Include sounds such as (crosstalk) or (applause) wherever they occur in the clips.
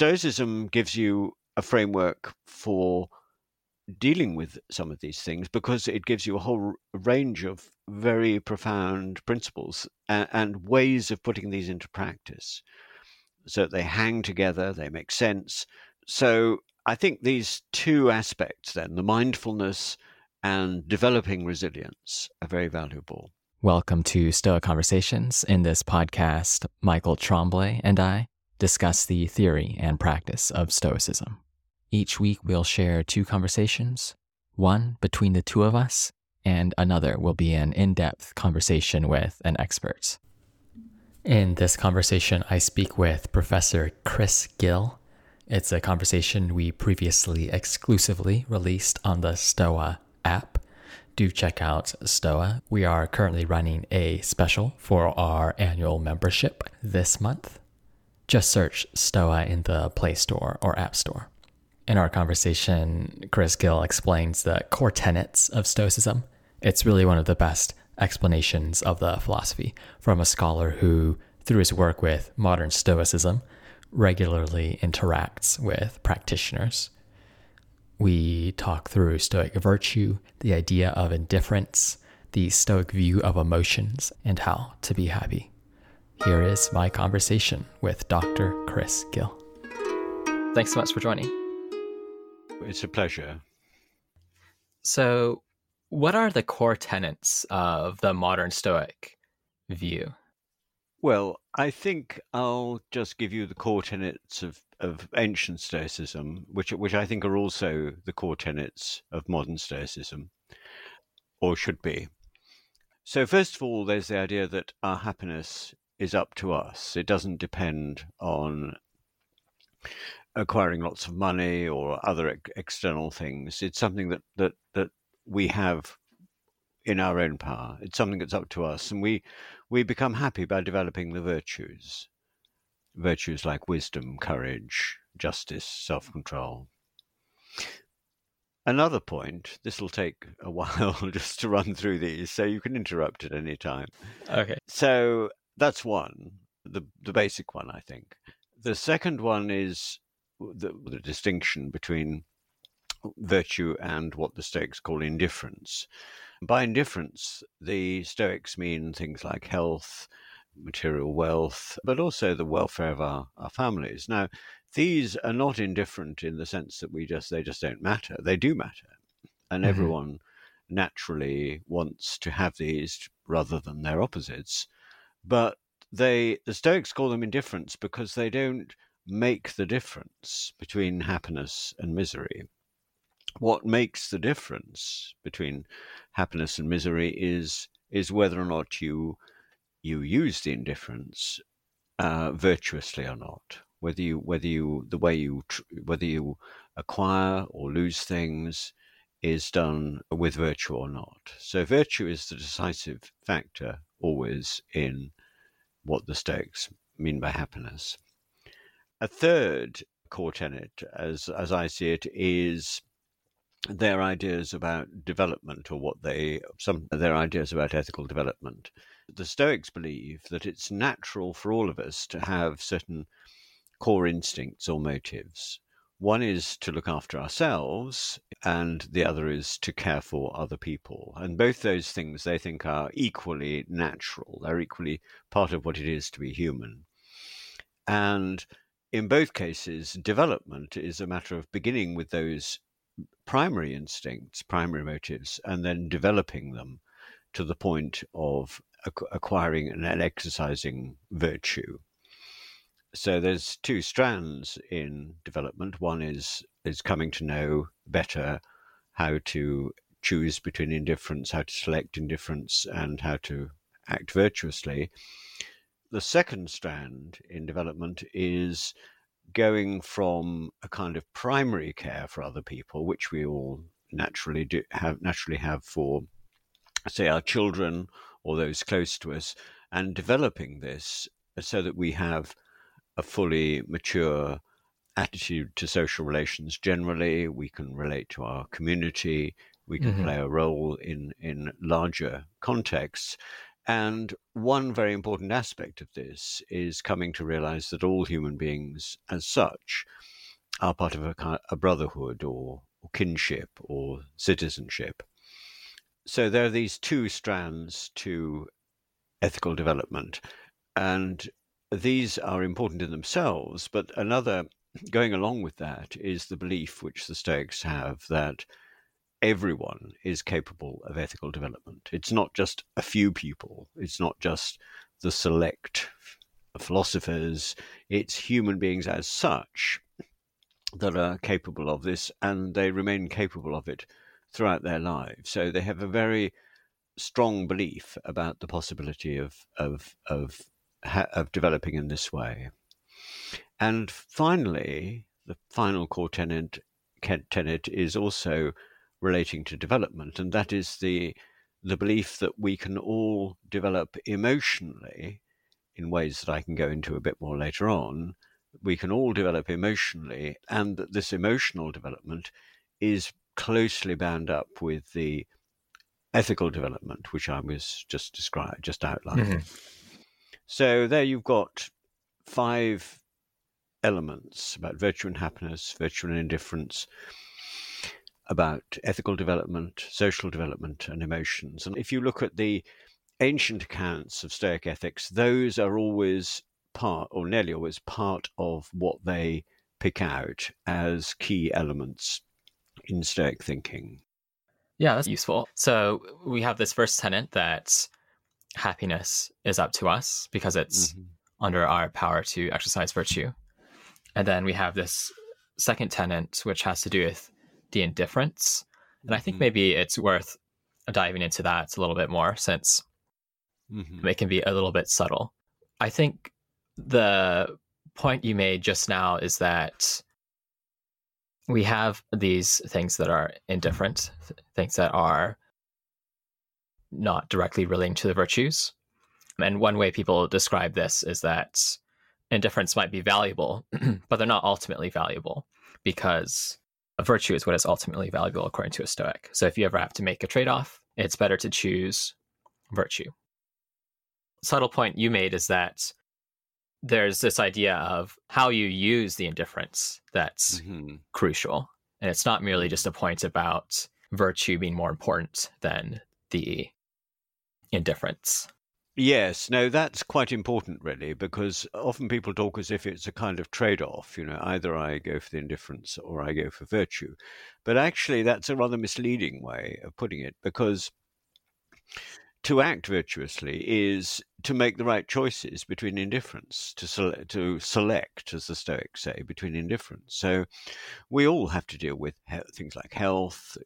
Stoicism gives you a framework for dealing with some of these things because it gives you a whole range of very profound principles and, and ways of putting these into practice so that they hang together, they make sense. So I think these two aspects, then, the mindfulness and developing resilience, are very valuable. Welcome to Stoa Conversations. In this podcast, Michael Tremblay and I discuss the theory and practice of Stoicism. Each week, we'll share two conversations, one between the two of us, and another will be an in depth conversation with an expert. In this conversation, I speak with Professor Chris Gill. It's a conversation we previously exclusively released on the Stoa app. Do check out Stoa. We are currently running a special for our annual membership this month. Just search Stoa in the Play Store or App Store. In our conversation, Chris Gill explains the core tenets of Stoicism. It's really one of the best explanations of the philosophy from a scholar who, through his work with modern Stoicism, regularly interacts with practitioners. We talk through Stoic virtue, the idea of indifference, the Stoic view of emotions, and how to be happy. Here is my conversation with Dr. Chris Gill. Thanks so much for joining. It's a pleasure. So, what are the core tenets of the modern Stoic view? Well, I think I'll just give you the core tenets of, of ancient Stoicism, which which I think are also the core tenets of modern Stoicism, or should be. So, first of all, there's the idea that our happiness is up to us. It doesn't depend on acquiring lots of money or other ex- external things. It's something that, that, that we have in our own power. It's something that's up to us, and we we become happy by developing the virtues, virtues like wisdom, courage, justice, self-control. Another point. This will take a (laughs) while just to run through these, so you can interrupt at any time. Okay. So that's one, the the basic one, I think. The second one is the, the distinction between virtue and what the Stoics call indifferents. By indifferents, the Stoics mean things like health, material wealth, but also the welfare of our, our families. Now, these are not indifferent in the sense that we just they just don't matter. They do matter. And mm-hmm. everyone naturally wants to have these rather than their opposites. But they the Stoics call them indifferents because they don't make the difference between happiness and misery. What makes the difference between happiness and misery is is whether or not you you use the indifferents uh, virtuously or not. Whether you whether you the way you whether you acquire or lose things is done with virtue or not. So virtue is the decisive factor always in what the Stoics mean by happiness. A third core tenet, as as I see it, is their ideas about development or what they some their ideas about ethical development. The Stoics believe that it's natural for all of us to have certain core instincts or motives. One is to look after ourselves, and the other is to care for other people. And both those things they think are equally natural. They're equally part of what it is to be human. And in both cases, development is a matter of beginning with those primary instincts, primary motives, and then developing them to the point of acquiring and exercising virtue. So there's two strands in development. One is is coming to know better how to choose between indifferents, how to select indifferents, and how to act virtuously. The second strand in development is going from a kind of primary care for other people, which we all naturally do have naturally have for, say, our children or those close to us, and developing this so that we have a fully mature attitude to social relations generally. We can relate to our community. We can mm-hmm. play a role in in larger contexts, And one very important aspect of this is coming to realize that all human beings, as such, are part of a, a brotherhood or, or kinship or citizenship. So there are these two strands to ethical development, and these are important in themselves. But another, (clears throat) going along with that, is the belief which the Stoics have that everyone is capable of ethical development. It's not just a few people, it's not just the select philosophers, it's human beings as such that are capable of this, and they remain capable of it throughout their lives. So they have a very strong belief about the possibility of of of of developing in this way. And finally, the final core tenet tenet is also relating to development, and that is the the belief that we can all develop emotionally in ways that I can go into a bit more later on. We can all develop emotionally, and that this emotional development is closely bound up with the ethical development, which I was just described, just outlined. Mm-hmm. So there you've got five elements about virtue and happiness, virtue and indifference, about ethical development, social development, and emotions. And if you look at the ancient accounts of Stoic ethics, those are always part, or nearly always part of what they pick out as key elements in Stoic thinking. Yeah, that's useful. So we have this first tenet that happiness is up to us because it's mm-hmm. under our power to exercise virtue. And then we have this second tenet, which has to do with the indifferents. And I think mm-hmm. maybe it's worth diving into that a little bit more since mm-hmm. it can be a little bit subtle. I think the point you made just now is that we have these things that are indifferent, things that are not directly relating to the virtues. And one way people describe this is that indifferents might be valuable, (clears throat) but they're not ultimately valuable because a virtue is what is ultimately valuable according to a Stoic. So if you ever have to make a trade off, it's better to choose virtue. Subtle point you made is that there's this idea of how you use the indifferents that's mm-hmm. crucial. And it's not merely just a point about virtue being more important than the indifferents. Yes, no, that's quite important, really, because often people talk as if it's a kind of trade off. You know, either I go for the indifferents or I go for virtue. But actually, that's a rather misleading way of putting it, because to act virtuously is to make the right choices between indifferents, to, sele- to select, as the Stoics say, between indifferents. So we all have to deal with he- things like health,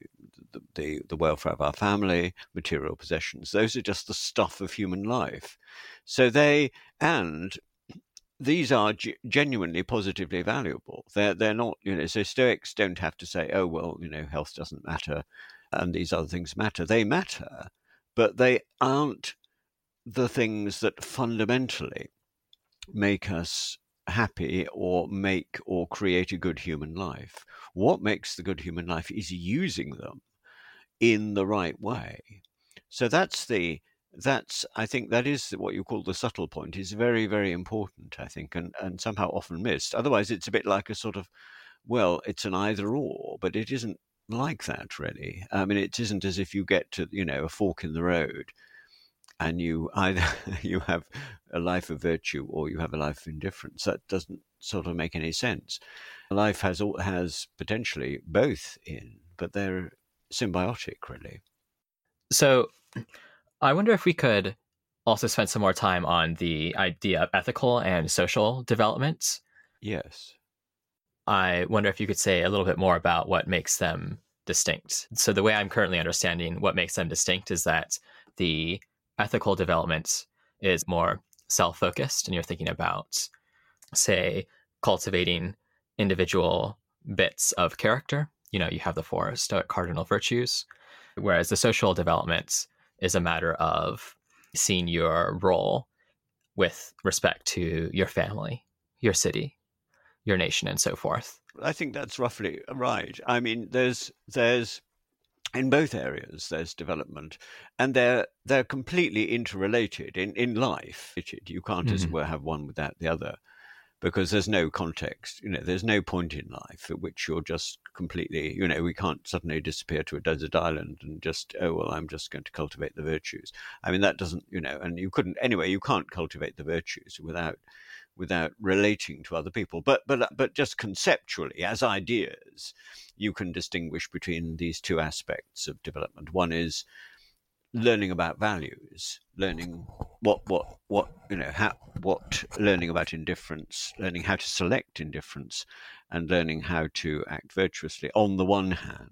the, the, the welfare of our family, material possessions. Those are just the stuff of human life. So they, and these are g- genuinely positively valuable. They're, they're not, you know, so Stoics don't have to say, oh, well, you know, health doesn't matter and these other things matter. They matter but they aren't the things that fundamentally make us happy or make or create a good human life. What makes the good human life is using them in the right way. So that's the that's I think that is what you call the subtle point is very very important I think and and somehow often missed. Otherwise it's a bit like a sort of well it's an either or but it isn't like that, really. I mean, it isn't as if you get to, you know, a fork in the road and you either (laughs) you have a life of virtue or you have a life of indifference. That doesn't sort of make any sense. Life has has potentially both in, but they're symbiotic, really. So, I wonder if we could also spend some more time on the idea of ethical and social development. Yes. I wonder if you could say a little bit more about what makes them distinct. So, the way I'm currently understanding what makes them distinct is that the ethical development is more self focused, and you're thinking about, say, cultivating individual bits of character. You know, you have the four Stoic uh, cardinal virtues, whereas the social development is a matter of seeing your role with respect to your family, your city, your nation and so forth. I think that's roughly right. I mean, there's there's in both areas there's development and they're they're completely interrelated in in life you can't mm-hmm. as well have one without the other because there's no context you know there's no point in life at which you're just completely you know we can't suddenly disappear to a desert island and just oh well i'm just going to cultivate the virtues i mean that doesn't you know and you couldn't anyway you can't cultivate the virtues without without relating to other people. But but uh, but just conceptually, as ideas, you can distinguish between these two aspects of development. One is learning about values, learning what what what you know how what learning about indifferents, learning how to select indifferents, and learning how to act virtuously. On the one hand.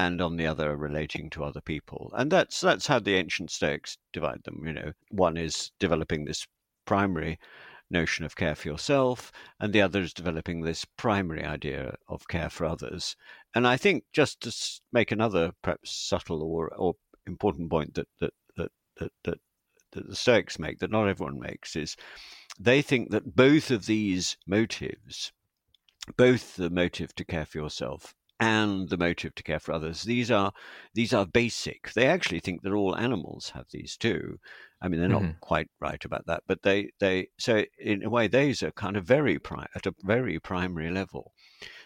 And on the other, relating to other people, and that's that's how the ancient Stoics divide them. You know, one is developing this primary notion of care for yourself, and the other is developing this primary idea of care for others. And I think just to make another perhaps subtle or, or important point that that, that that that that the Stoics make that not everyone makes is they think that both of these motives, both the motive to care for yourself and the motive to care for others. These are these are basic. They actually think that all animals have these too. I mean, they're mm-hmm. not quite right about that, but they they so in a way these are kind of very pri- at a very primary level.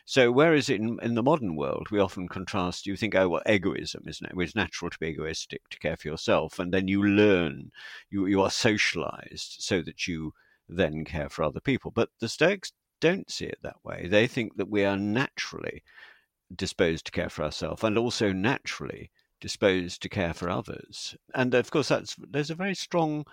So whereas in in the modern world we often contrast, you think, oh well, egoism isn't it? It's natural to be egoistic to care for yourself, and then you learn, you you are socialized so that you then care for other people. But the Stoics don't see it that way. They think that we are naturally disposed to care for ourselves and also naturally disposed to care for others. And of course, that's there's a very strong,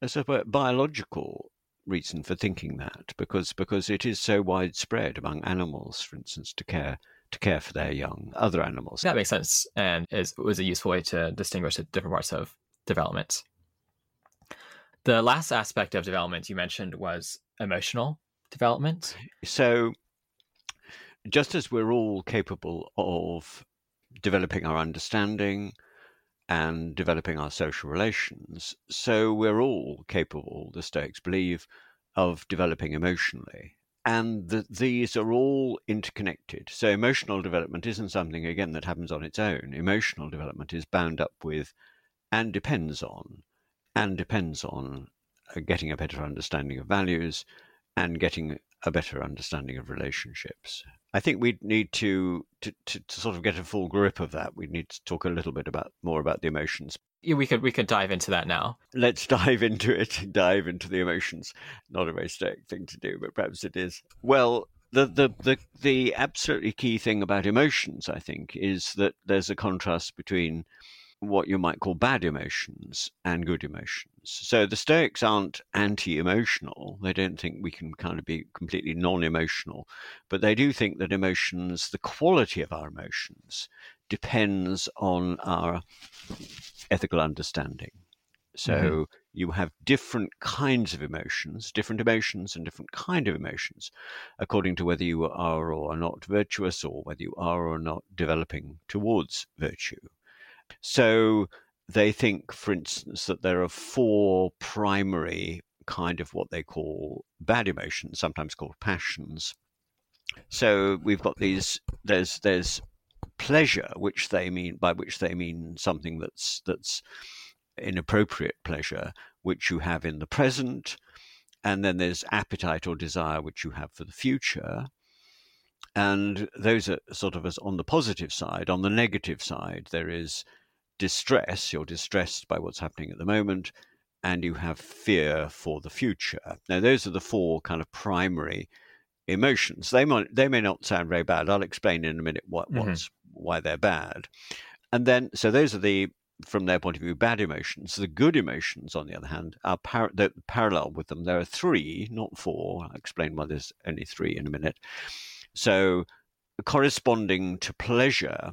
there's a biological reason for thinking that because because it is so widespread among animals, for instance, to care to care for their young, other animals. That makes sense, and is was a useful way to distinguish the different parts of development. The last aspect of development you mentioned was emotional development. So just as we're all capable of developing our understanding and developing our social relations, so we're all capable, the Stoics believe, of developing emotionally. And the, these are all interconnected. So, emotional development isn't something, again, that happens on its own. Emotional development is bound up with and depends on, and depends on uh, getting a better understanding of values and getting a better understanding of relationships. I think we need to, to, to, to, sort of get a full grip of that. We need to talk a little bit about more about the emotions. Yeah, we could we could dive into that now. Let's (laughs) dive into it. Dive into the emotions. Not a very stoic thing to do, but perhaps it is. Well, the, the the the absolutely key thing about emotions, I think, is that there's a contrast between what you might call bad emotions and good emotions. So the Stoics aren't anti emotional. They don't think we can kind of be completely non emotional, but they do think that emotions, the quality of our emotions, depends on our ethical understanding. So mm-hmm. you have different kinds of emotions, different emotions and different kind of emotions, according to whether you are or are not virtuous or whether you are or not developing towards virtue. So they think, for instance, that there are four primary kind of what they call bad emotions, sometimes called passions. So we've got these. There's there's pleasure, which they mean by which they mean something that's that's inappropriate pleasure, which you have in the present, and then there's appetite or desire, which you have for the future. And those are sort of as on the positive side. On the negative side, there is distress, you're distressed by what's happening at the moment, and you have fear for the future. Now, those are the four kind of primary emotions. They might they may not sound very bad. I'll explain in a minute what mm-hmm. what's why they're bad. And then, so those are the from their point of view, bad emotions. The good emotions, on the other hand, are par- parallel with them. There are three, not four. I'll explain why there's only three in a minute. So, corresponding to pleasure,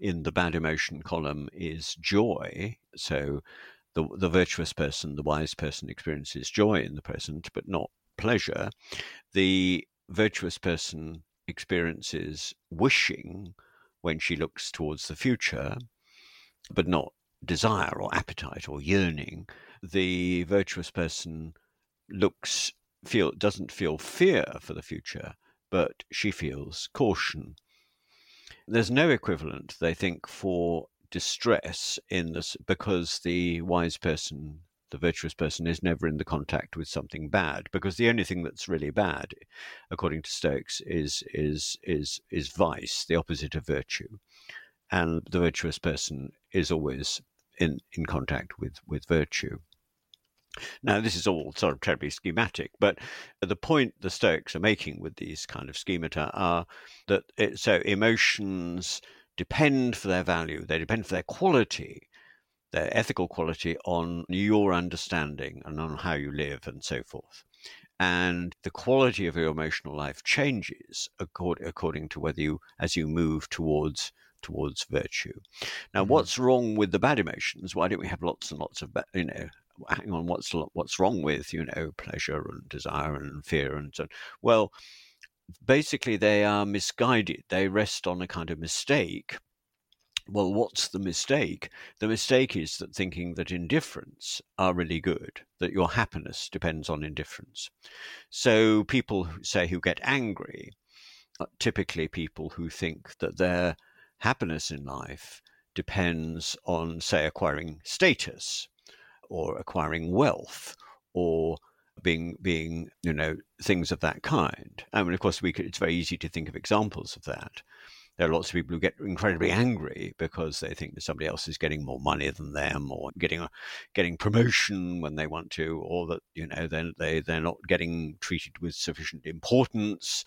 in the bad emotion column is joy. So the, the virtuous person, the wise person experiences joy in the present, but not pleasure. The virtuous person experiences wishing when she looks towards the future, but not desire or appetite or yearning. The virtuous person looks feel doesn't feel fear for the future, but she feels caution there's no equivalent, they think, for distress in this because the wise person the virtuous person is never in the contact with something bad because the only thing that's really bad according to stoics is is is is vice the opposite of virtue. And the virtuous person is always in in contact with with virtue now, this is all sort of terribly schematic, but the point the Stoics are making with these kind of schemata are that it, so emotions depend for their value, they depend for their quality their ethical quality on your understanding and on how you live and so forth. And the quality of your emotional life changes according, according to whether you, as you move towards towards virtue. Now, mm-hmm. what's wrong with the bad emotions? Why don't we have lots and lots of, you know, hang on, what's what's wrong with you know pleasure and desire and fear and so on? Well, basically, they are misguided. They rest on a kind of mistake well, what's the mistake? The mistake is that thinking that indifferents are really good, that your happiness depends on indifferents. So people say who get angry typically people who think that their happiness in life depends on, say, acquiring status or acquiring wealth or being being you know things of that kind. I mean, of course, we could, it's very easy to think of examples of that there are lots of people who get incredibly angry because they think that somebody else is getting more money than them or getting a, getting promotion when they want to or that you know they they they're not getting treated with sufficient importance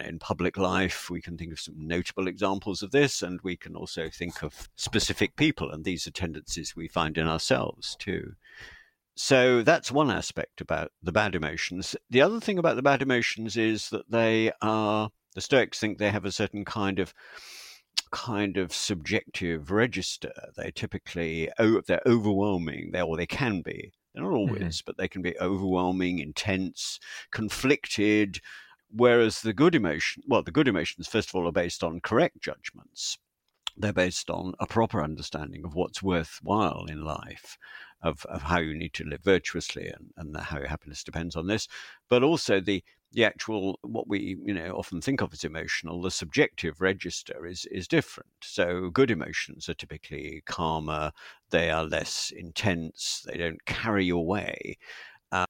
in public life we can think of some notable examples of this and we can also think of specific people and these are tendencies we find in ourselves too so that's one aspect about the bad emotions. The other thing about the bad emotions is that they are the Stoics think they have a certain kind of kind of subjective register. They typically oh, they're overwhelming. They or they can be. They're not always, mm-hmm. but they can be overwhelming, intense, conflicted. Whereas the good emotion, well, the good emotions, first of all, are based on correct judgments. They're based on a proper understanding of what's worthwhile in life, of, of how you need to live virtuously, and, and how your happiness depends on this. But also the the actual what we you know often think of as emotional the subjective register is is different so good emotions are typically calmer they are less intense they don't carry away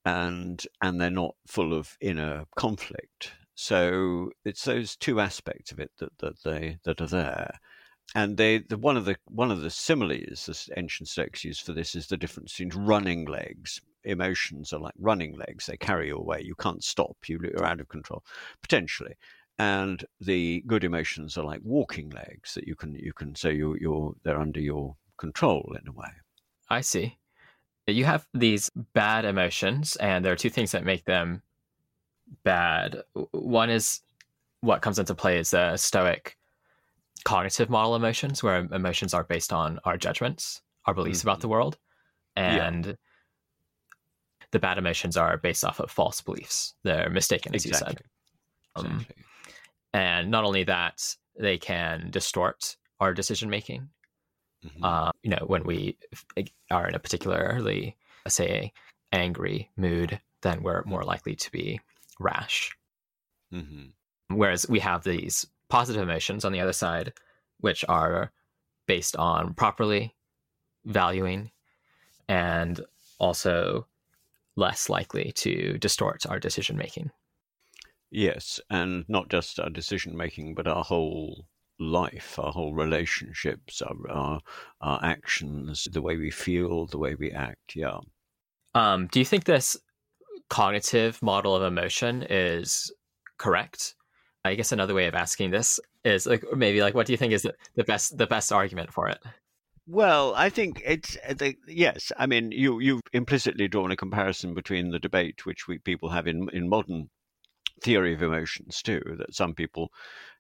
and and they're not full of inner conflict so it's those two aspects of it that that they that are there and they the one of the one of the similes the ancient Stoics use for this is the difference between running legs emotions are like running legs; they carry you away. You can't stop. You're out of control, potentially. And the good emotions are like walking legs that you can you can say you you're they're under your control in a way. I see. You have these bad emotions, and there are two things that make them bad. One is what comes into play is the Stoic cognitive model emotions, where emotions are based on our judgments, our beliefs mm-hmm. about the world, and yeah the bad emotions are based off of false beliefs. They're mistaken, as exactly. you said. Um, exactly. And not only that, they can distort our decision making. Mm-hmm. Uh, you know, when we are in a particularly, say, angry mood, then we're more likely to be rash. Mm-hmm. Whereas we have these positive emotions on the other side, which are based on properly valuing and also less likely to distort our decision making. Yes, and not just our decision making, but our whole life, our whole relationships, our, our, our actions, the way we feel, the way we act. Yeah. Um, do you think this cognitive model of emotion is correct? I guess another way of asking this is like maybe like what do you think is the, the best the best argument for it? Well, I think it's uh, the, yes. I mean, you you've implicitly drawn a comparison between the debate which we people have in in modern theory of emotions too. That some people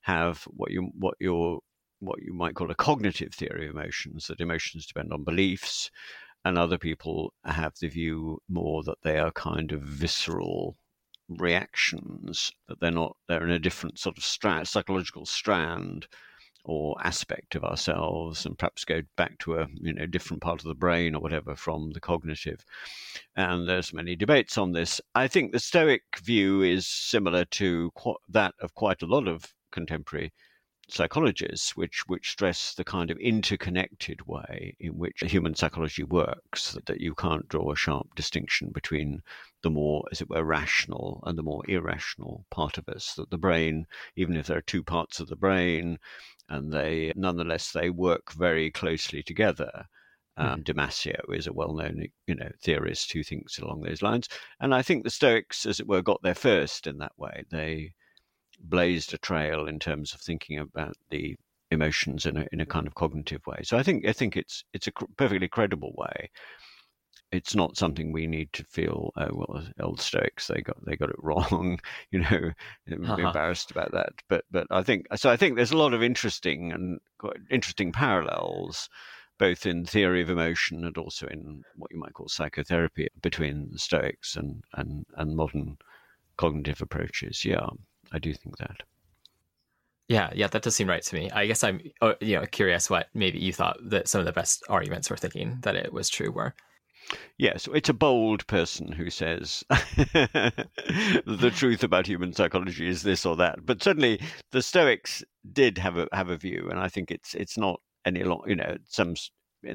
have what you what your what you might call a cognitive theory of emotions. That emotions depend on beliefs, and other people have the view more that they are kind of visceral reactions. That they're not they're in a different sort of strand, psychological strand or aspect of ourselves and perhaps go back to a you know different part of the brain or whatever from the cognitive and there's many debates on this i think the stoic view is similar to qu- that of quite a lot of contemporary psychologists, which which stress the kind of interconnected way in which human psychology works. That you can't draw a sharp distinction between the more, as it were, rational and the more irrational part of us. That the brain, even if there are two parts of the brain, and they nonetheless they work very closely together. Um, mm. Damasio is a well-known, you know, theorist who thinks along those lines, and I think the Stoics, as it were, got there first in that way. They blazed a trail in terms of thinking about the emotions in a in a kind of cognitive way. So I think I think it's it's a cr- perfectly credible way. It's not something we need to feel. Oh well, old Stoics they got they got it (laughs) wrong. You know, uh-huh. embarrassed about that. But but I think so. I think there's a lot of interesting and quite interesting parallels both in theory of emotion and also in what you might call psychotherapy between the Stoics and, and, and modern cognitive approaches. Yeah. I do think that. Yeah, yeah, that does seem right to me. I guess I'm, uh, you know, curious what maybe you thought that some of the best arguments for thinking that it was true were. Yes, it's a bold person who says (laughs) the truth about human psychology is this or that. But certainly, the Stoics did have a have a view, and I think it's it's not any long. You know, some.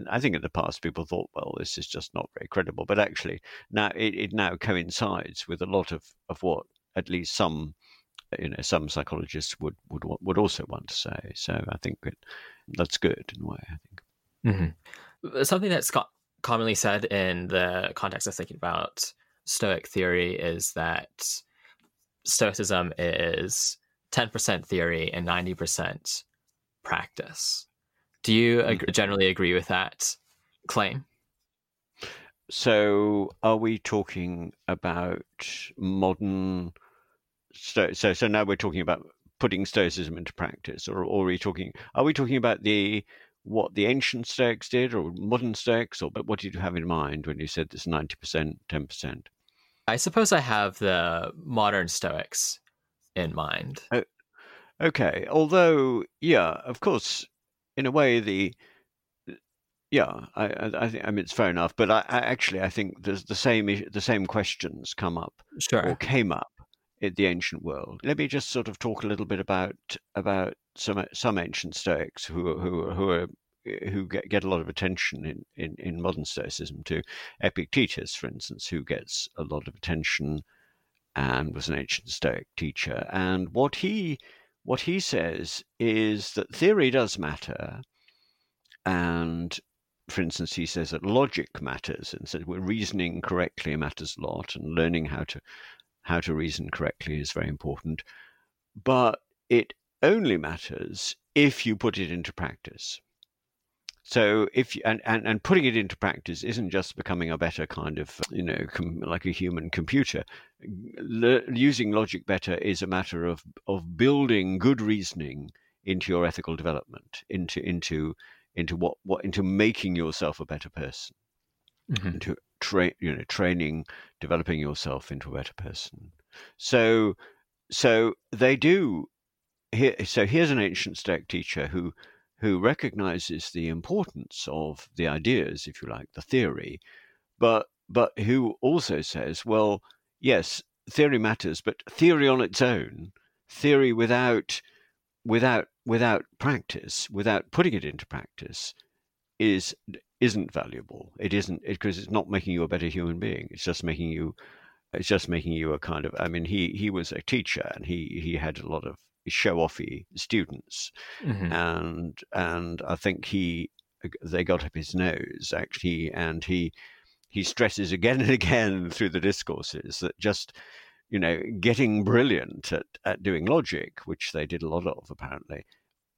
I think in the past people thought, well, this is just not very credible. But actually, now it, it now coincides with a lot of of what at least some you know some psychologists would would would also want to say. So I think it, that's good in a way. I think mm-hmm. something that's got commonly said in the context of thinking about Stoic theory is that Stoicism is ten percent theory and ninety percent practice. Do you ag- mm-hmm. generally agree with that claim? So, are we talking about modern so, so, so now we're talking about putting Stoicism into practice, or, or are we talking? Are we talking about the what the ancient Stoics did, or modern Stoics, or but what did you have in mind when you said this ninety percent, ten percent? I suppose I have the modern Stoics in mind. Uh, okay, although, yeah, of course, in a way, the yeah, I, I, I think I mean it's fair enough, but I, I actually I think there's the same the same questions come up sure. or came up in the ancient world. Let me just sort of talk a little bit about about some some ancient Stoics who who who are who get, get a lot of attention in, in, in modern Stoicism too. Epictetus, for instance, who gets a lot of attention and was an ancient Stoic teacher. And what he what he says is that theory does matter, and for instance, he says that logic matters, and we're reasoning correctly matters a lot, and learning how to how to reason correctly is very important. But it only matters if you put it into practice. So if you, and, and, and putting it into practice isn't just becoming a better kind of you know com, like a human computer. using logic better is a matter of of building good reasoning into your ethical development, into into into what what into making yourself a better person, mm-hmm. into train, you know, training, developing yourself into a better person. So, so they do. Here, so here's an ancient Stoic teacher who who recognizes the importance of the ideas, if you like, the theory, but but who also says, well, yes, theory matters, but theory on its own, theory without without without practice, without putting it into practice, is isn't valuable. It isn't because it, it's not making you a better human being. It's just making you. It's just making you a kind of. I mean, he he was a teacher and he he had a lot of show offy students, mm-hmm. and and I think he they got up his nose actually, and he he stresses again and again through the discourses that just you know getting brilliant at at doing logic, which they did a lot of apparently,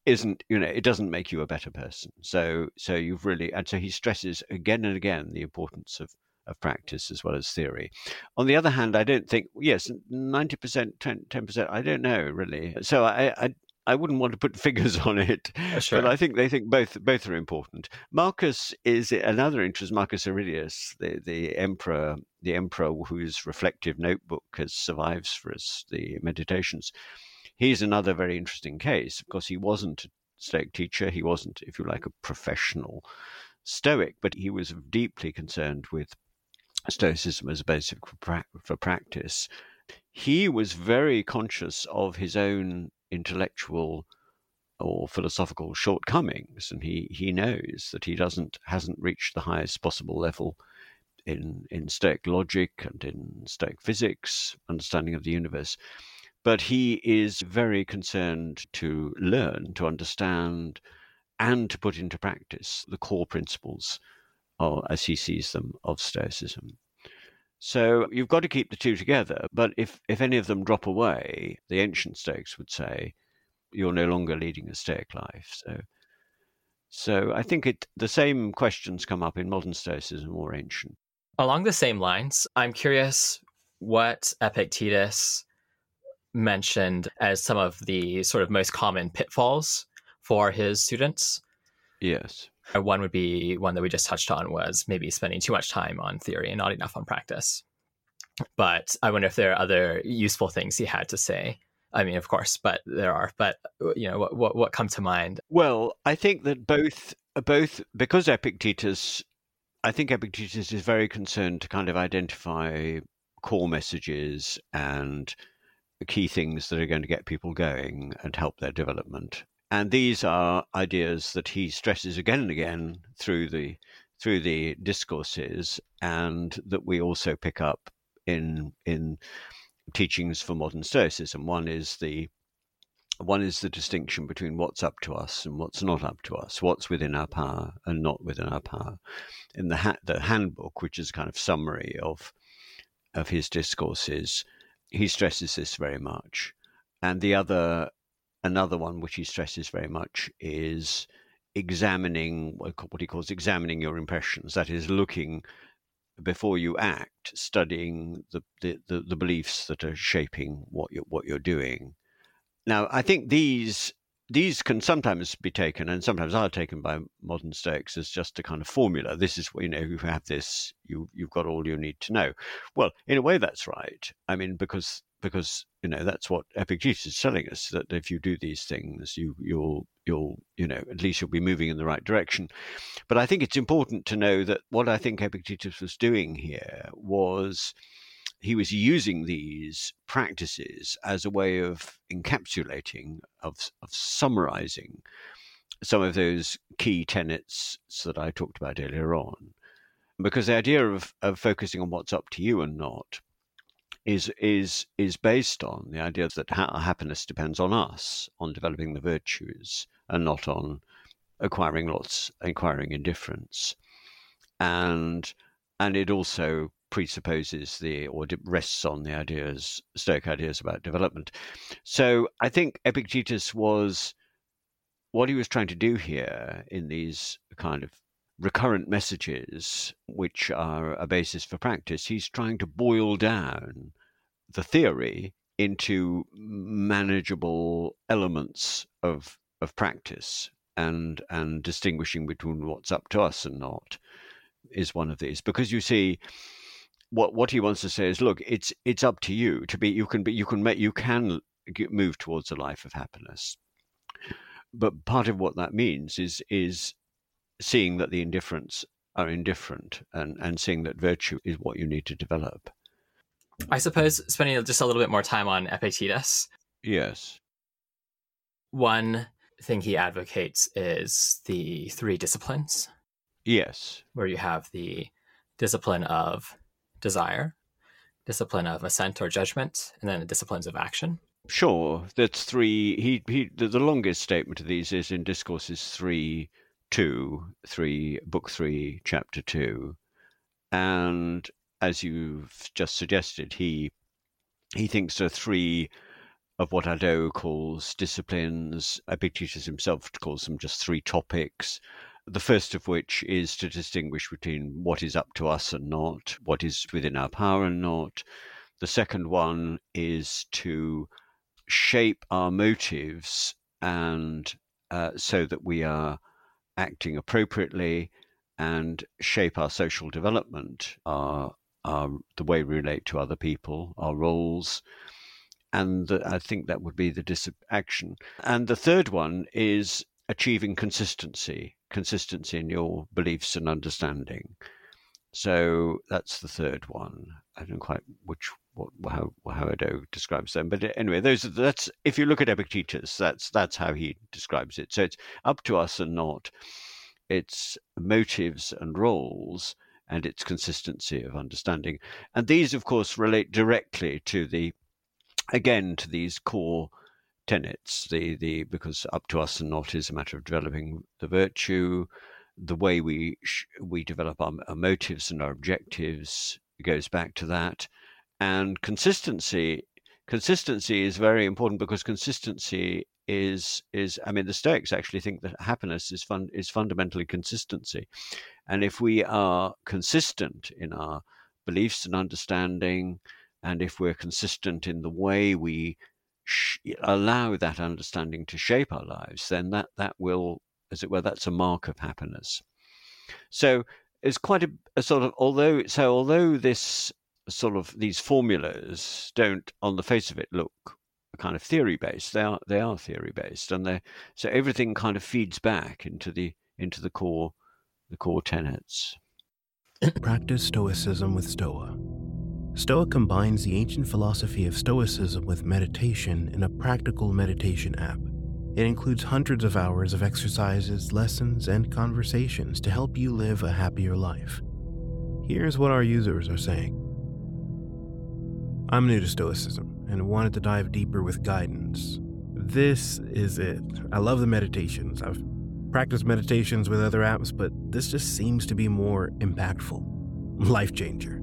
isn't you know it doesn't make you a better person so so you've really and so he stresses again and again the importance of of practice as well as theory on the other hand i don't think yes 90% 10, percent i don't know really so i i I wouldn't want to put (laughs) figures on it, uh, sure. but I think they think both both are important. Marcus is another interest. Marcus Aurelius, the, the emperor, the emperor whose reflective notebook has survives for us, the Meditations he's another very interesting case. Of course, he wasn't a Stoic teacher, he wasn't, if you like, a professional Stoic, but he was deeply concerned with Stoicism as a basis for, for practice. He was very conscious of his own intellectual or philosophical shortcomings, and he he knows that he doesn't hasn't reached the highest possible level in in Stoic logic and in Stoic physics, understanding of the universe. But he is very concerned to learn, to understand, and to put into practice the core principles, of, as he sees them, of Stoicism. So you've got to keep the two together. But if, if any of them drop away, the ancient Stoics would say, you're no longer leading a Stoic life. So, so I think it the same questions come up in modern Stoicism or ancient. Along the same lines, I'm curious what Epictetus mentioned as some of the sort of most common pitfalls for his students. Yes. Uh, one would be one that we just touched on was maybe spending too much time on theory and not enough on practice. But I wonder if there are other useful things he had to say. I mean, of course, but there are. But uh, you know, what what, what come to mind? Well, I think that both both because Epictetus, I think Epictetus is very concerned to kind of identify core messages and key things that are going to get people going and help their development. And these are ideas that he stresses again and again through the through the discourses, and that we also pick up in in teachings for modern Stoicism. One is the one is the distinction between what's up to us and what's not up to us, what's within our power and not within our power. In the ha- the handbook, which is kind of summary of of his discourses, he stresses this very much. And the other, another one which he stresses very much is examining what he calls examining your impressions. That is, looking before you act, studying the, the, the, the beliefs that are shaping what you're, what you're doing. Now, I think these these can sometimes be taken, and sometimes are taken by modern Stoics as just a kind of formula. This is you know you have this, you you've got all you need to know. Well, in a way, that's right. I mean, because because you know that's what Epictetus is telling us that if you do these things, you you'll you'll you know at least you'll be moving in the right direction. But I think it's important to know that what I think Epictetus was doing here was he was using these practices as a way of encapsulating, of, of summarizing some of those key tenets that I talked about earlier on. Because the idea of, of focusing on what's up to you and not is is is based on the idea that ha- happiness depends on us, on developing the virtues, and not on acquiring lots, acquiring indifferents, and and it also presupposes the or rests on the ideas, Stoic ideas about development. So I think Epictetus was what he was trying to do here in these kind of recurrent messages, which are a basis for practice. He's trying to boil down the theory into manageable elements of of practice and and distinguishing between what's up to us and not is one of these because you see what what he wants to say is, look, it's it's up to you to be. You can be. You can make. You can move towards a life of happiness. But part of what that means is is seeing that the indifferents are indifferent and and seeing that virtue is what you need to develop. I suppose spending just a little bit more time on Epictetus. Yes. One thing he advocates is the three disciplines. Yes. Where you have the discipline of desire, discipline of assent or judgment, and then the disciplines of action. Sure, that's three. He he. The, the longest statement of these is in Discourses three, two, three, book three, chapter two, and as you've just suggested, he he thinks there are three of what Hadot calls disciplines. Epictetus himself calls them just three topics. The first of which is to distinguish between what is up to us and not, what is within our power and not. The second one is to shape our motives and uh, so that we are acting appropriately and shape our social development, our, our the way we relate to other people, our roles. And the, I think that would be the dis- action. And the third one is achieving consistency consistency in your beliefs and understanding. So that's the third one. I don't quite which what how how Hadot describes them. But anyway, those that's if you look at Epictetus, that's that's how he describes it. So it's up to us and not its motives and roles and its consistency of understanding. And these, of course, relate directly to the again to these core tenets. The the because up to us and not is a matter of developing the virtue, the way we sh- we develop our, our motives and our objectives goes back to that and consistency consistency is very important because consistency is is I mean the Stoics actually think that happiness is fun is fundamentally consistency, and if we are consistent in our beliefs and understanding, and if we're consistent in the way we sh- allow that understanding to shape our lives, then that that will, as it were, that's a mark of happiness. So it's quite a, a sort of although so although this sort of these formulas don't, on the face of it, look kind of theory based. They are they are theory based, and they so everything kind of feeds back into the into the core the core tenets. (clears throat) Practice Stoicism with Stoa. Stoa combines the ancient philosophy of Stoicism with meditation in a practical meditation app. It includes hundreds of hours of exercises, lessons, and conversations to help you live a happier life. Here's what our users are saying. I'm new to Stoicism and wanted to dive deeper with guidance. This is it. I love the meditations. I've practiced meditations with other apps, but this just seems to be more impactful. (laughs) Life changer.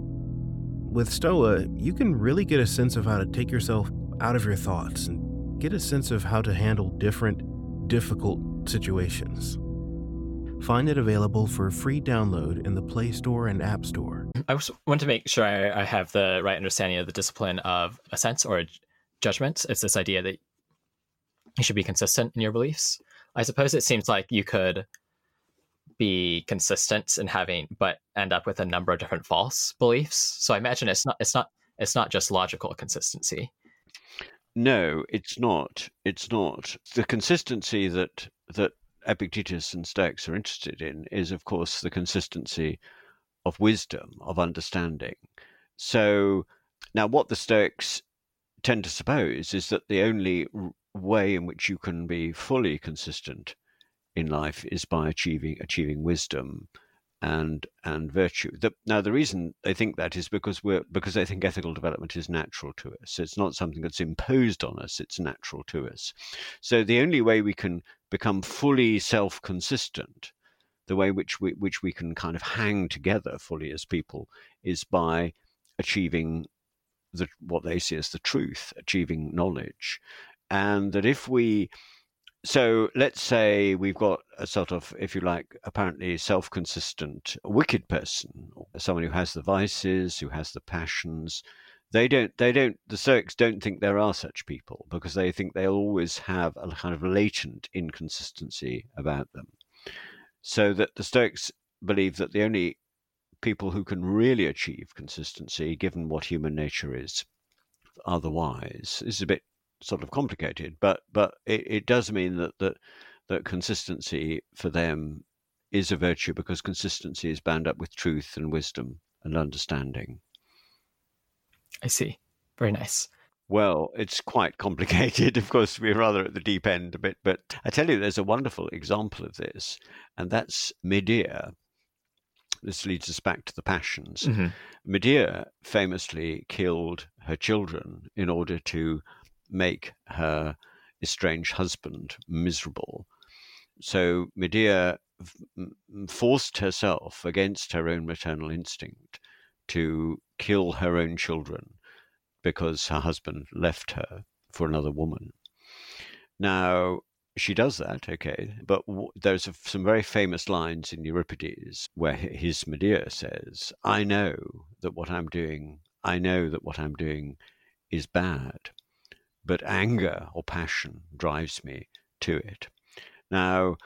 With Stoa, you can really get assent of how to take yourself out of your thoughts and get a sense of how to handle different, difficult situations. Find it available for free download in the Play Store and App Store. I want to make sure I, I have the right understanding of the discipline of a sense or a judgment. It's this idea that you should be consistent in your beliefs. I suppose it seems like you could be consistent in having, but end up with a number of different false beliefs. So I imagine it's not it's not it's not just logical consistency. No, it's not. It's not the consistency that that Epictetus and Stoics are interested in is, of course, the consistency of wisdom, of understanding. So now, what the Stoics tend to suppose is that the only way in which you can be fully consistent in life is by achieving achieving wisdom and and virtue. The, now, the reason they think that is because we're because they think ethical development is natural to us. It's not something that's imposed on us; it's natural to us. So the only way we can become fully self-consistent, the way which we which we can kind of hang together fully as people, is by achieving the what they see as the truth, achieving knowledge, and that if we so let's say we've got a sort of, if you like, apparently self consistent, wicked person, someone who has the vices, who has the passions. They don't, they don't, the Stoics don't think there are such people because they think they'll always have a kind of latent inconsistency about them. So that the Stoics believe that the only people who can really achieve consistency, given what human nature is, otherwise, is a bit sort of complicated, but but it, it does mean that that that consistency for them is a virtue because consistency is bound up with truth and wisdom and understanding. I see. Very nice. Well, it's quite complicated. (laughs) Of course, we're rather at the deep end a bit, but I tell you, there's a wonderful example of this, and that's Medea. This leads us back to the passions. Mm-hmm. Medea famously killed her children in order to make her estranged husband miserable. So Medea forced herself against her own maternal instinct to kill her own children because her husband left her for another woman. Now, she does that, okay, but w- there's some very famous lines in Euripides where his Medea says, I know that what I'm doing, I know that what I'm doing is bad but anger or passion drives me to it. Now,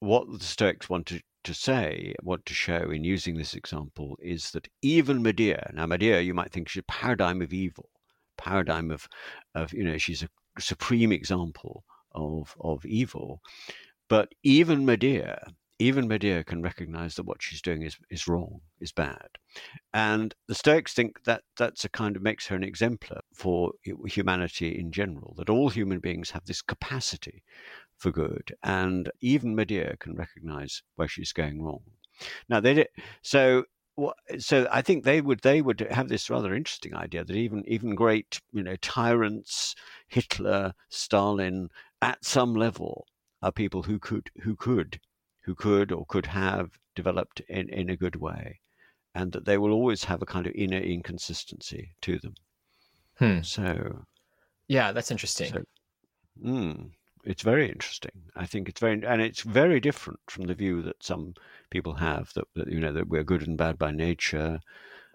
what the Stoics wanted to, say, want to show in using this example is that even Medea, now Medea, you might think she's a paradigm of evil, paradigm of, of you know, she's a supreme example of, of evil. But even Medea, even Medea can recognize that what she's doing is, is wrong, is bad. And the Stoics think that that's a kind of makes her an exemplar for humanity in general, that all human beings have this capacity for good. And even Medea can recognize where she's going wrong. Now, they did, so so I think they would they would have this rather interesting idea that even even great you know tyrants Hitler Stalin at some level are people who could who could who could or could have developed in, in a good way, and that they will always have a kind of inner inconsistency to them. Hmm. So, yeah, that's interesting. So, mm, it's very interesting. I think it's very, and it's very different from the view that some people have that, that you know that we're good and bad by nature,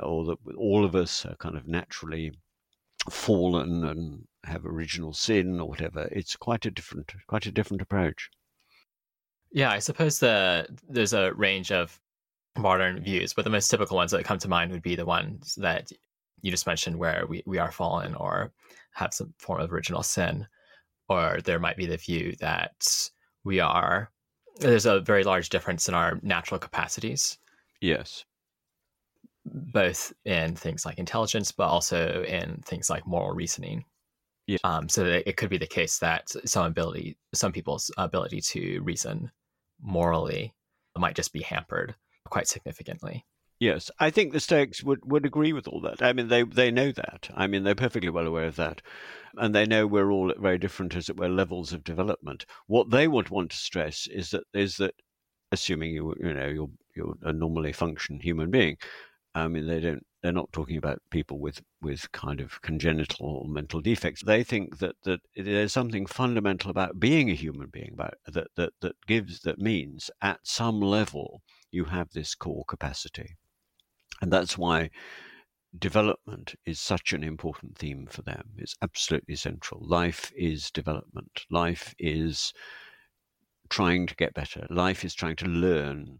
or that all of us are kind of naturally fallen and have original sin or whatever. It's quite a different, quite a different approach. Yeah, I suppose the there's a range of modern views, but the most typical ones that come to mind would be the ones that you just mentioned, where we, we are fallen or have some form of original sin, or there might be the view that we are. There's a very large difference in our natural capacities. Yes. Both in things like intelligence, but also in things like moral reasoning. Yeah. Um, so it could be the case that some ability, some people's ability to reason morally might just be hampered quite significantly. Yes, I think the Stoics would, would agree with all that. I mean, they they know that. I mean, they're perfectly well aware of that, and they know we're all at very different, as it were, levels of development. What they would want to stress is that is that, assuming you you know you're you're a normally function human being, I mean, they don't. They're not talking about people with with kind of congenital mental defects. They think that that there's something fundamental about being a human being, about that that that gives that means at some level you have this core capacity, and that's why development is such an important theme for them. It's absolutely central. Life is development. Life is trying to get better. Life is trying to learn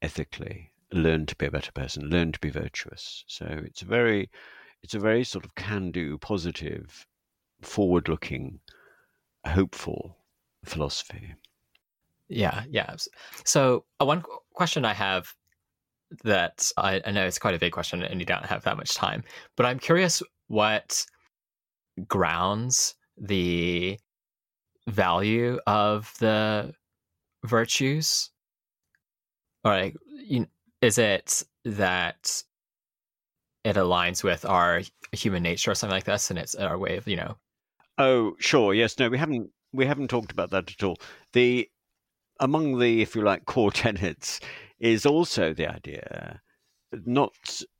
ethically learn to be a better person, learn to be virtuous. So it's a very, it's a very sort of can-do, positive, forward-looking, hopeful philosophy. Yeah, yeah. So uh, one question I have that I, I know it's quite a big question, and you don't have that much time, but I'm curious what grounds the value of the virtues or like you, is it that it aligns with our human nature or something like this, and it's our way of you know? Oh, sure. Yes. No, we haven't we haven't talked about that at all. The among the, if you like, core (laughs) tenets is also the idea, not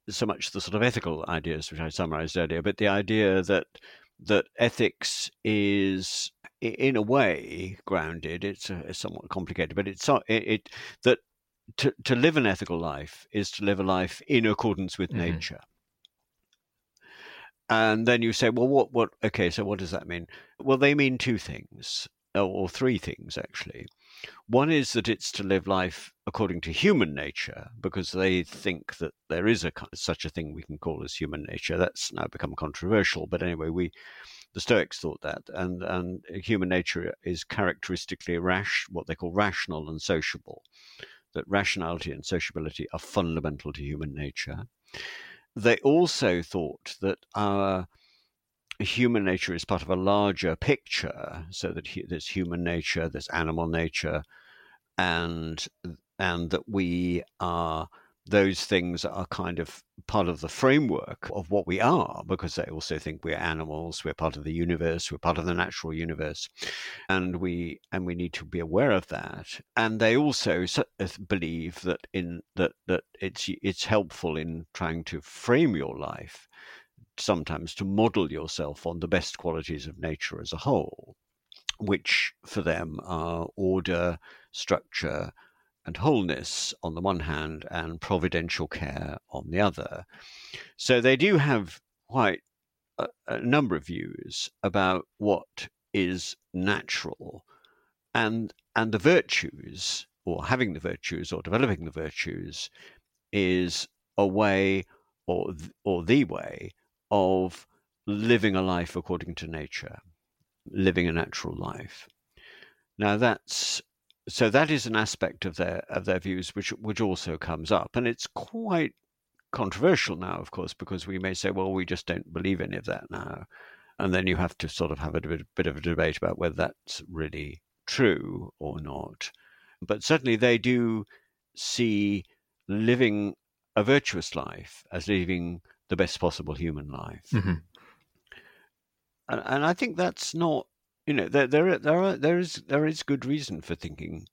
so much the sort of ethical ideas which I summarized earlier, but the idea that that ethics is in a way grounded. It's, uh, somewhat complicated, but it's it, it that to, to live an ethical life is to live a life in accordance with mm-hmm. nature. And then you say, well, what, what, okay, so what does that mean? Well, they mean two things, or three things actually. One is that it's to live life according to human nature, because they think that there is a such a thing we can call as human nature. That's now become controversial, but anyway, we the Stoics thought that, and and human nature is characteristically rash, what they call rational and sociable that rationality and sociability are fundamental to human nature. They also thought that our human nature is part of a larger picture, so that there's human nature, there's animal nature, and and that we are those things are kind of part of the framework of what we are because they also think we're animals we're part of the universe we're part of the natural universe and we and we need to be aware of that. And they also uh, believe that in that that it's it's helpful in trying to frame your life sometimes to model yourself on the best qualities of nature as a whole which for them are order structure and wholeness on the one hand and providential care on the other. So they do have quite a, a number of views about what is natural and and the virtues or having the virtues or developing the virtues is a way or or the way of living a life according to nature living a natural life now that's so that is an aspect of their of their views which which also comes up, and it's quite controversial now, of course, because we may say, well, we just don't believe any of that now, and then you have to sort of have a bit, bit of a debate about whether that's really true or not. But certainly, they do see living a virtuous life as living the best possible human life. Mm-hmm. And, and I think that's not you know there there there are there is there is good reason for thinking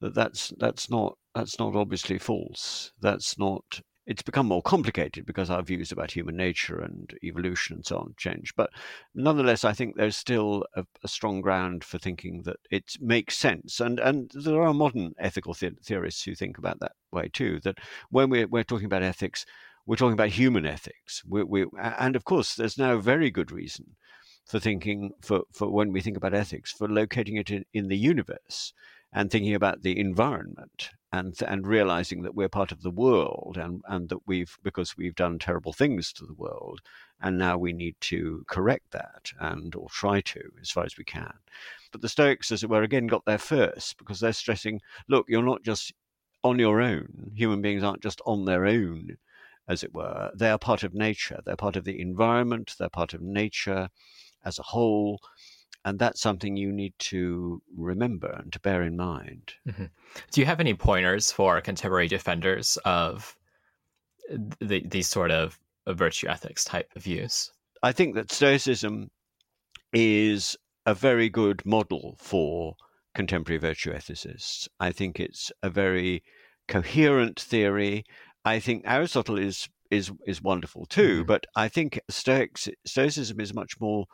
that that's that's not that's not obviously false. That's not. It's become more complicated because our views about human nature and evolution and so on change. But nonetheless, I think there's still a, a strong ground for thinking that it makes sense. And and there are modern ethical the- theorists who think about that way too. That when we're we're talking about ethics, we're talking about human ethics. We, we, and of course, there's now very good reason for thinking for, for when we think about ethics for locating it in, in the universe and thinking about the environment and and realizing that we're part of the world and and that we've because we've done terrible things to the world and now we need to correct that and or try to as far as we can. But the stoics as it were again got there first because they're stressing look you're not just on your own. Human beings aren't just on their own as it were. They are part of nature. They're part of the environment. They're part of nature as a whole. And that's something you need to remember and to bear in mind. Mm-hmm. Do you have any pointers for contemporary defenders of the, these sort of virtue ethics type of views? I think that Stoicism is a very good model for contemporary virtue ethicists. I think it's a very coherent theory. I think Aristotle is is is wonderful too. Mm-hmm. But I think Stoics, Stoicism is much more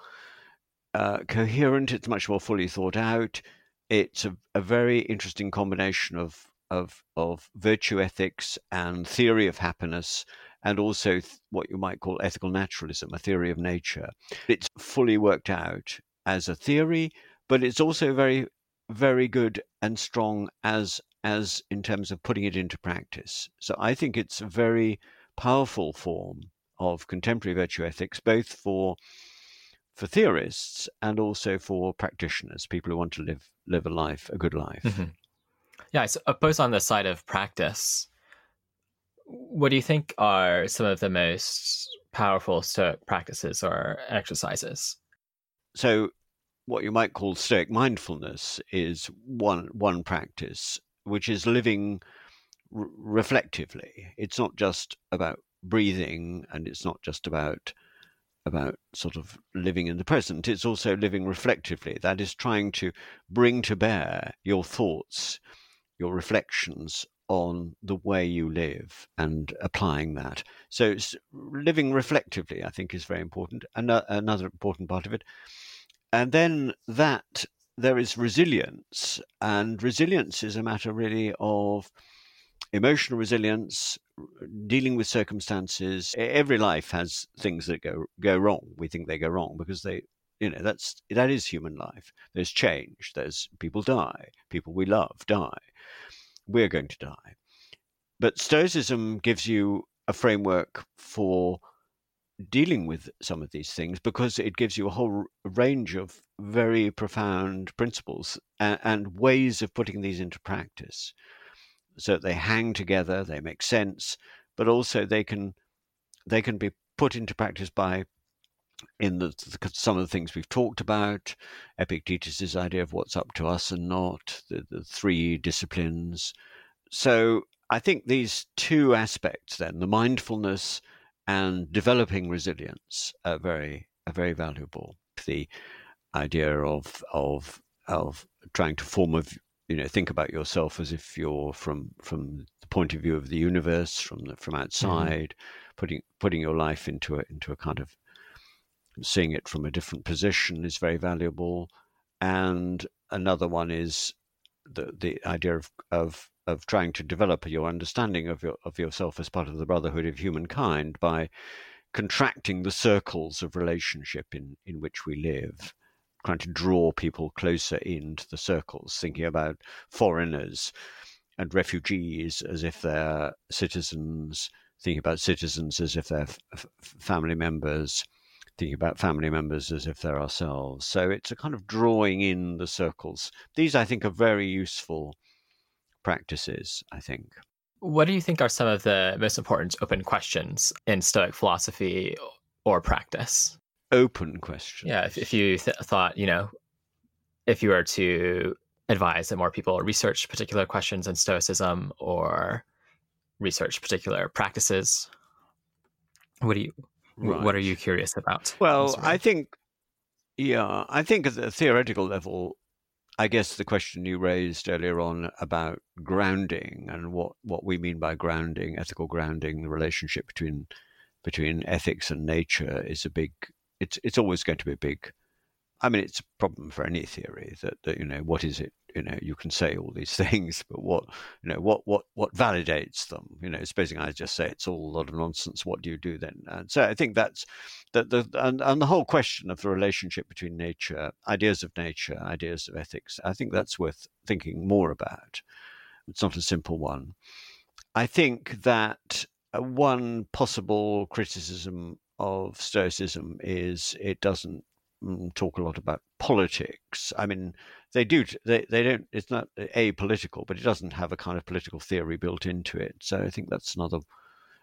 uh, coherent. It's much more fully thought out. It's a, a very interesting combination of of of virtue ethics and theory of happiness, and also th- what you might call ethical naturalism, a theory of nature. It's fully worked out as a theory, but it's also very very good and strong as as in terms of putting it into practice. So I think it's very powerful form of contemporary virtue ethics, both for for theorists and also for practitioners, people who want to live live a life, a good life. Mm-hmm. Yeah, I suppose on the side of practice, what do you think are some of the most powerful Stoic practices or exercises? So, what you might call Stoic mindfulness is one one practice, which is living reflectively. It's not just about breathing, and it's not just about about sort of living in the present. It's also living reflectively. That is trying to bring to bear your thoughts, your reflections on the way you live and applying that. So living reflectively, I think, is very important. And another important part of it. And then that there is resilience, and resilience is a matter really of emotional resilience, dealing with circumstances. Every life has things that go go wrong. We think they go wrong because they, you know, that's that is human life. There's change. There's people die. People we love die. We're going to die. But Stoicism gives you a framework for dealing with some of these things because it gives you a whole range of very profound principles and, and ways of putting these into practice so they hang together, they make sense, but also they can they can be put into practice by in the, the, some of the things we've talked about, Epictetus's idea of what's up to us and not, the, the three disciplines. So I think these two aspects, then the mindfulness and developing resilience, are very are very valuable. The idea of of of trying to form a you know think about yourself as if you're from from the point of view of the universe from the, from mm-hmm. outside mm-hmm. putting putting your life into a into a kind of seeing it from a different position is very valuable and another one is the the idea of of of trying to develop your understanding of your of yourself as part of the brotherhood of humankind by contracting the circles of relationship in in which we live trying to draw people closer into the circles, thinking about foreigners and refugees as if they're citizens, thinking about citizens as if they're f- family members, thinking about family members as if they're ourselves. So it's a kind of drawing in the circles. These, I think, are very useful practices, I think. What do you think are some of the most important open questions in Stoic philosophy or practice? Open questions. Yeah, if, if you th- thought, you know, if you were to advise that more people research particular questions in Stoicism or research particular practices, what do you right. what are you curious about? Well, I think yeah, I think at the theoretical level, I guess the question you raised earlier on about grounding and what, what we mean by grounding, ethical grounding, the relationship between between ethics and nature is a big. It's it's always going to be a big. I mean, it's a problem for any theory that, that you know what is it you know you can say all these (laughs) things but what you know what what what validates them? You know supposing i just say it's all a lot of nonsense what do you do then? And so i think that's that the and, and the whole question of the relationship between nature ideas of nature ideas of ethics i think that's worth thinking more about. It's not a simple one. I think that uh, one possible criticism of stoicism is it doesn't mm, talk a lot about politics. I mean, they do they, they don't it's not apolitical but it doesn't have a kind of political theory built into it so i think that's another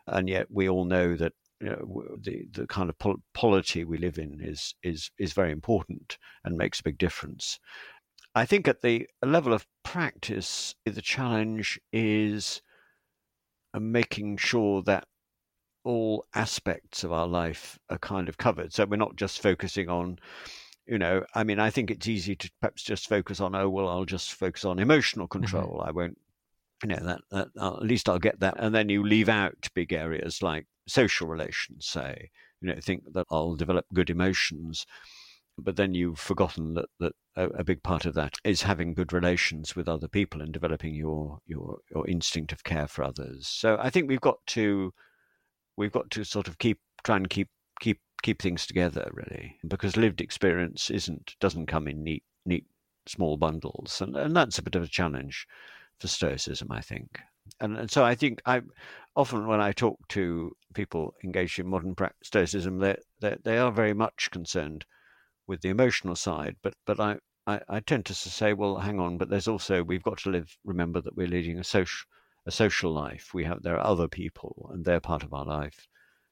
and yet we all know that you know, the the kind of pol- polity we live in is is is very important and makes a big difference i think at the level of practice the challenge is uh, making sure that all aspects of our life are kind of covered so we're not just focusing on you know, I mean, I think it's easy to perhaps just focus on, oh, well, I'll just focus on emotional mm-hmm. control. Mm-hmm. I won't, you know, that, that uh, at least I'll get that. And then you leave out big areas like social relations, say, you know, think that I'll develop good emotions. But then you've forgotten that, that a, a big part of that is having good relations with other people and developing your, your, your instinct of care for others. So I think we've got to, we've got to sort of keep, try and keep, keep keep things together really because lived experience isn't doesn't come in neat neat small bundles and, and that's a bit of a challenge for stoicism i think and, and so i think i often when i talk to people engaged in modern stoicism they they they are very much concerned with the emotional side but but i I, I tend to say, well, hang on, but there's also we've got to live. Remember that we're leading a social a social life. We have there are other people, and they're part of our life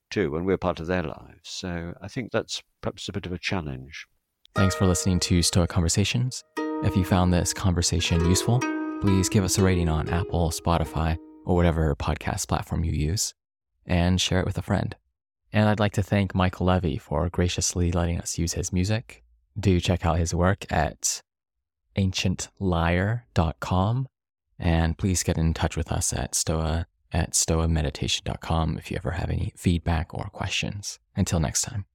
too, and we're part of their lives. So I think that's perhaps a bit of a challenge. Thanks for listening to Stoa Conversations. If you found this conversation useful, please give us a rating on Apple, Spotify, or whatever podcast platform you use, and share it with a friend. And I'd like to thank Michael Levy for graciously letting us use his music. Do check out his work at ancientlyre.com and please get in touch with us at stoa at stoameditation.com if you ever have any feedback or questions. Until next time.